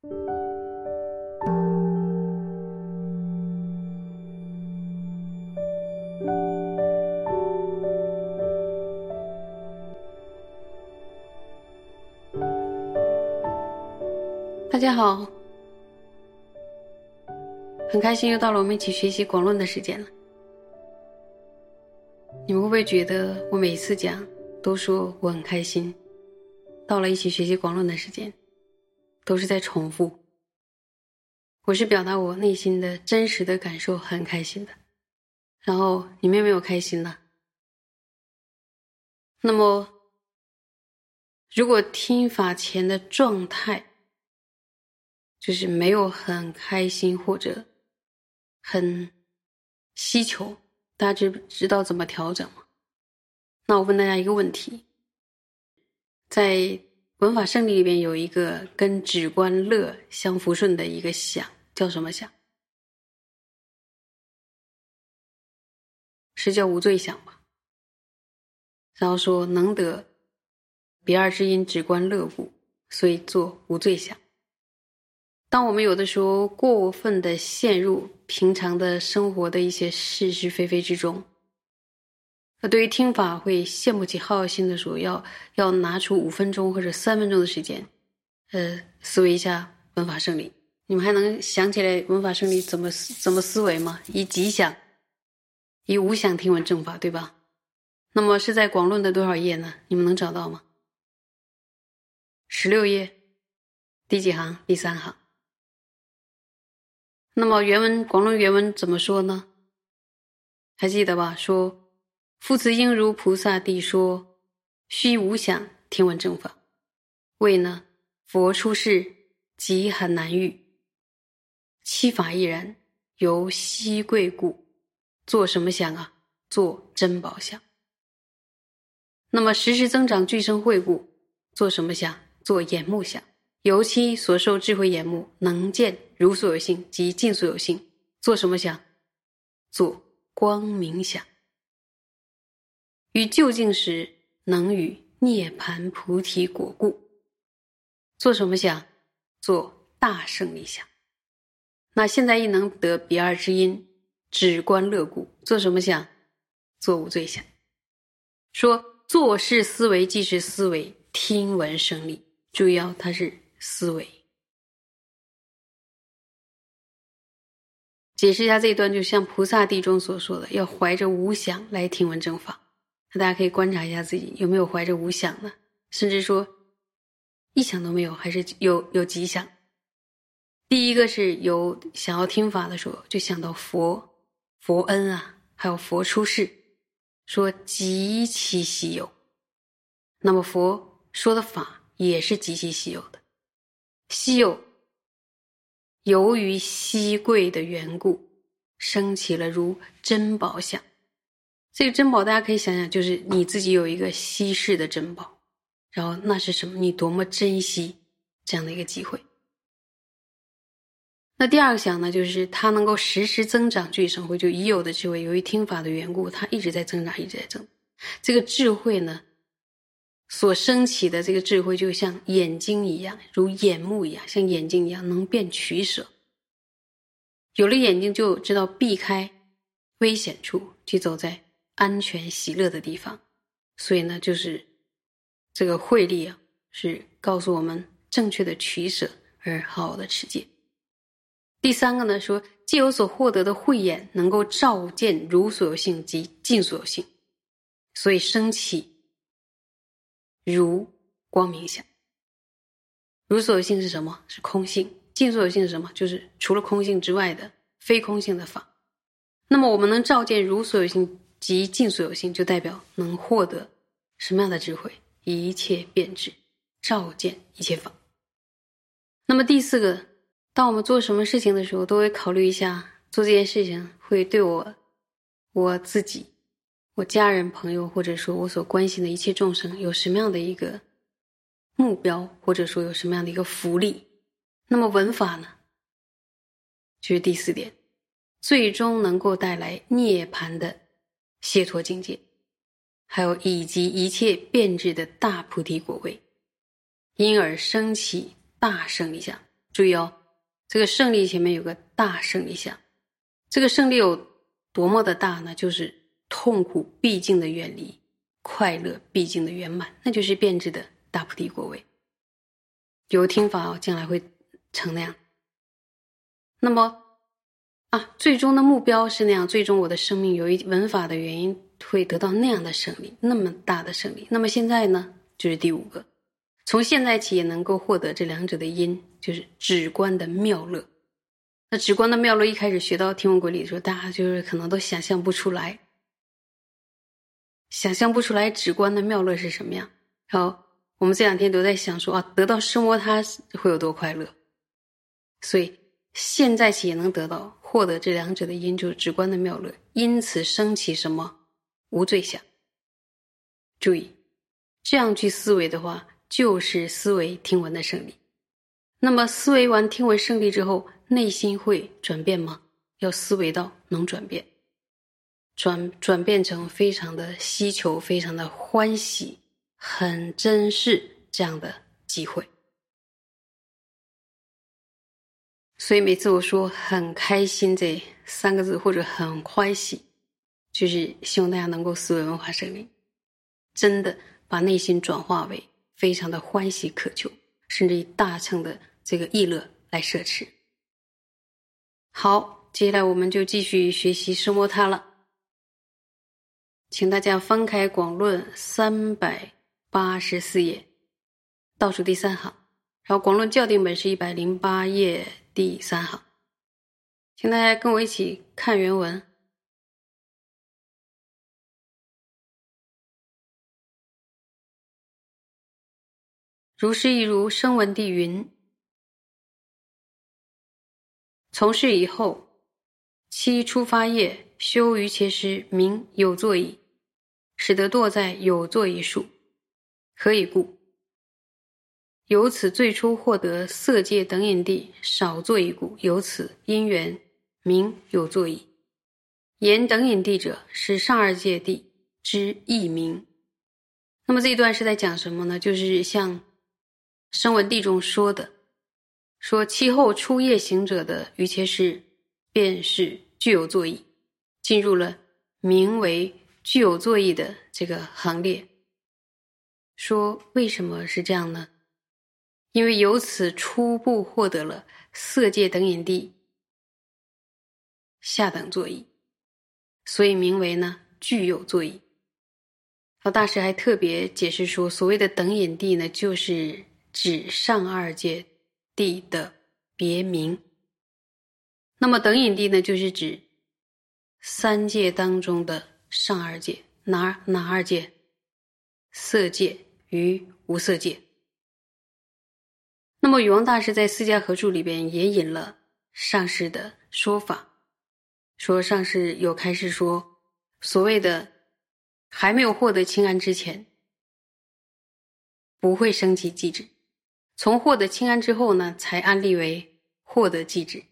大家好，很开心又到了我们一起学习广论的时间了。你们会不会觉得我每次讲都说我很开心？到了一起学习广论的时间，都是在重复。我是表达我内心的真实的感受，很开心的。然后你们有没有开心呢？那么，如果听法前的状态，就是没有很开心或者很希求，大家知知道怎么调整吗？那我问大家一个问题：在文法胜利里边有一个跟止观乐相符顺的一个想，叫什么想？是叫无罪想吧？然后说能得彼二之因止观乐故，所以做无罪想。当我们有的时候过分的陷入平常的生活的一些是是非非之中，那对于听法会羡慕起好奇心的时候，要要拿出五分钟或者三分钟的时间，呃，思维一下文法胜利。你们还能想起来文法胜利怎么思怎么思维吗？以吉想，以无想听闻正法，对吧？那么是在广论的多少页呢？你们能找到吗？十六页，第几行？第三行。那么原文广论原文怎么说呢？还记得吧？说父子应如菩萨地说，须无想听闻正法，为呢佛出世即很难遇，七法亦然，由稀贵故，做什么想啊？做珍宝想。那么时时增长具生慧故，做什么想？做眼目想。由其所受智慧眼目能见如所有性及尽所有性，做什么想？做光明想。于究竟时能与涅盘菩提果故，做什么想？做大胜利想。那现在亦能得彼二之因，止观乐故，做什么想？做无罪想。说做事思维即是思维听闻生利，注意哦，它是。思维，解释一下这一段，就像菩萨地中所说的，要怀着无想来听闻正法。那大家可以观察一下自己有没有怀着无想呢？甚至说一想都没有，还是有有吉想。第一个是有想要听法的时候，就想到佛佛恩啊，还有佛出世，说极其稀有。那么佛说的法也是极其稀有的。稀有，由于稀贵的缘故，升起了如珍宝相。这个珍宝，大家可以想想，就是你自己有一个稀世的珍宝，然后那是什么？你多么珍惜这样的一个机会。那第二个想呢，就是它能够实时增长具生慧，就已有的智慧，由于听法的缘故，它一直在增长，一直在增。这个智慧呢？所升起的这个智慧，就像眼睛一样，如眼目一样，像眼睛一样能辨取舍。有了眼睛，就知道避开危险处，去走在安全喜乐的地方。所以呢，就是这个慧力啊，是告诉我们正确的取舍，而好的持戒。第三个呢，说既有所获得的慧眼，能够照见如所有性及尽所有性，所以升起。如光明相，如所有性是什么？是空性。尽所有性是什么？就是除了空性之外的非空性的法。那么我们能照见如所有性即尽所有性，就代表能获得什么样的智慧？一切变质，照见一切法。那么第四个，当我们做什么事情的时候，都会考虑一下，做这件事情会对我我自己。我家人、朋友，或者说我所关心的一切众生，有什么样的一个目标，或者说有什么样的一个福利？那么文法呢？就是第四点，最终能够带来涅槃的解脱境界，还有以及一切变质的大菩提果位，因而升起大胜利相。注意哦，这个胜利前面有个大胜利相，这个胜利有多么的大呢？就是痛苦毕竟的远离，快乐毕竟的圆满，那就是变质的大菩提果位。有听法哦，将来会成那样。那么啊，最终的目标是那样，最终我的生命由于文法的原因会得到那样的胜利，那么大的胜利。那么现在呢，就是第五个。从现在起也能够获得这两者的因，就是止观的妙乐。那止观的妙乐，一开始学到天文鬼理的时候，大家就是可能都想象不出来，想象不出来止观的妙乐是什么样。然后，我们这两天都在想说啊，得到生活它会有多快乐。所以现在起也能得到获得这两者的因，就是直观的妙乐，因此升起什么无罪想。注意，这样去思维的话。就是思维听闻的胜利。那么思维完听闻胜利之后，内心会转变吗？要思维到能转变，转转变成非常的希求、非常的欢喜、很珍视这样的机会。所以每次我说很开心这三个字，或者很欢喜，就是希望大家能够思维文化生命，真的把内心转化为。非常的欢喜渴求，甚至以大乘的这个意乐来摄持。好，接下来我们就继续学习奢摩他了。请大家翻开《广论》三百八十四页，倒数第三行，然后《广论》校订本是一百零八页第三行，请大家跟我一起看原文。如是亦如声闻地云：从事以后，七出发业修于其师，名有作矣，使得堕在有作一数。何以故？由此最初获得色界等引地少作一故，由此因缘名有作矣。言等引地者，是上二界地之异名。那么这一段是在讲什么呢？就是像。声闻地中说的，说其后初夜行者的于切是，便是具有作意，进入了名为具有作意的这个行列。说为什么是这样呢？因为由此初步获得了色界等引地下等作意，所以名为呢具有作意。老大师还特别解释说，所谓的等引地呢，就是。指上二界地的别名。那么等引地呢，就是指三界当中的上二界，哪哪二界？色界与无色界。那么禹王大师在《四家合注》里边也引了上师的说法，说上师有开示说，所谓的还没有获得清安之前，不会升起寂止。从获得清安之后呢，才安立为获得寂止。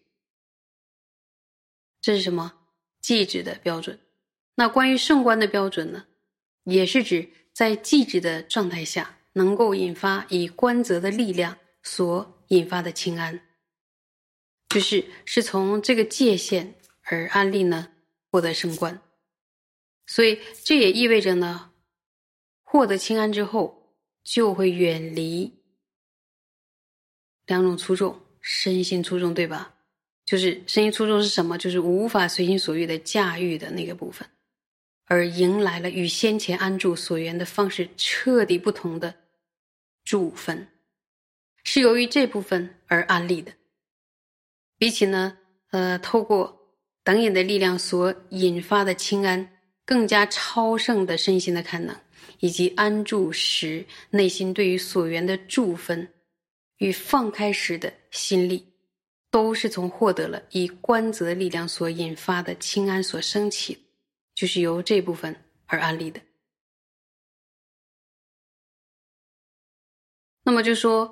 这是什么寂止的标准？那关于圣观的标准呢？也是指在寂止的状态下，能够引发以观则的力量所引发的清安，就是是从这个界限而安立呢，获得升观。所以这也意味着呢，获得清安之后，就会远离。两种粗重，身心粗重，对吧？就是身心粗重是什么？就是无法随心所欲的驾驭的那个部分，而迎来了与先前安住所缘的方式彻底不同的住分，是由于这部分而安立的。比起呢，呃，透过等引的力量所引发的清安，更加超胜的身心的看能，以及安住时内心对于所缘的住分。与放开时的心力，都是从获得了以观则力量所引发的清安所升起，就是由这部分而安立的。那么就说，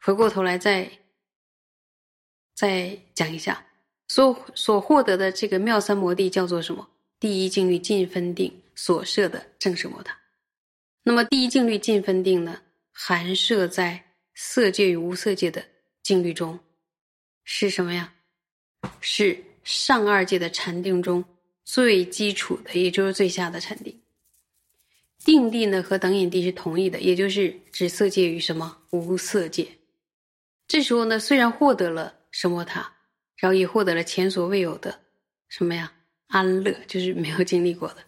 回过头来再再讲一下，所所获得的这个妙三摩地叫做什么？第一静虑尽分定所设的正式摩他。那么第一静虑尽分定呢？含摄在色界与无色界的境律中，是什么呀？是上二界的禅定中最基础的，也就是最下的禅定。定地呢和等引地是同义的，也就是指色界与什么无色界。这时候呢，虽然获得了什摩他，然后也获得了前所未有的什么呀安乐，就是没有经历过的，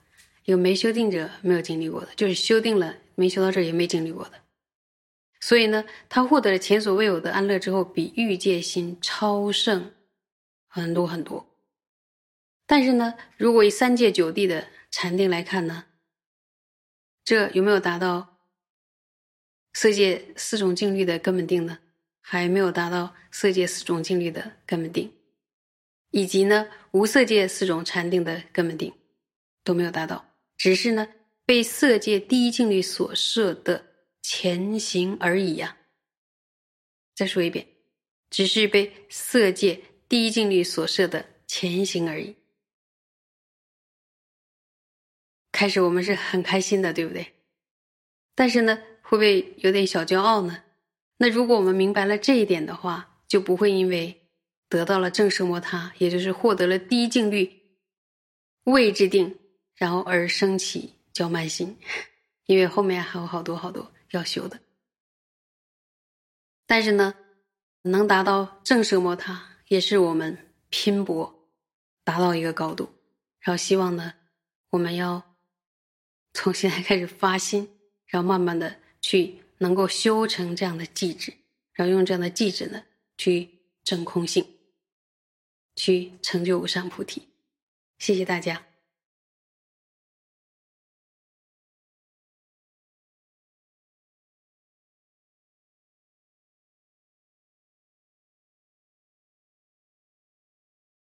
有没修定者没有经历过的，就是修定了没修到这也没经历过的。所以呢，他获得了前所未有的安乐之后，比欲界心超胜很多很多。但是呢，如果以三界九地的禅定来看呢，这有没有达到色界四种境律的根本定呢？还没有达到色界四种境律的根本定，以及呢无色界四种禅定的根本定都没有达到，只是呢被色界第一境律所设的前行而已呀。再说一遍，只是被色界第一境律所设的前行而已。开始我们是很开心的，对不对？但是呢，会不会有点小骄傲呢？那如果我们明白了这一点的话，就不会因为得到了正圣摩他，也就是获得了第一境律位置定，然后而升起骄慢心，因为后面还有好多好多要修的。但是呢，能达到正圣摩他，也是我们拼搏达到一个高度。然后希望呢，我们要从现在开始发心，然后慢慢的去。能够修成这样的寂止，然后用这样的寂止呢，去证空性，去成就无上菩提。谢谢大家。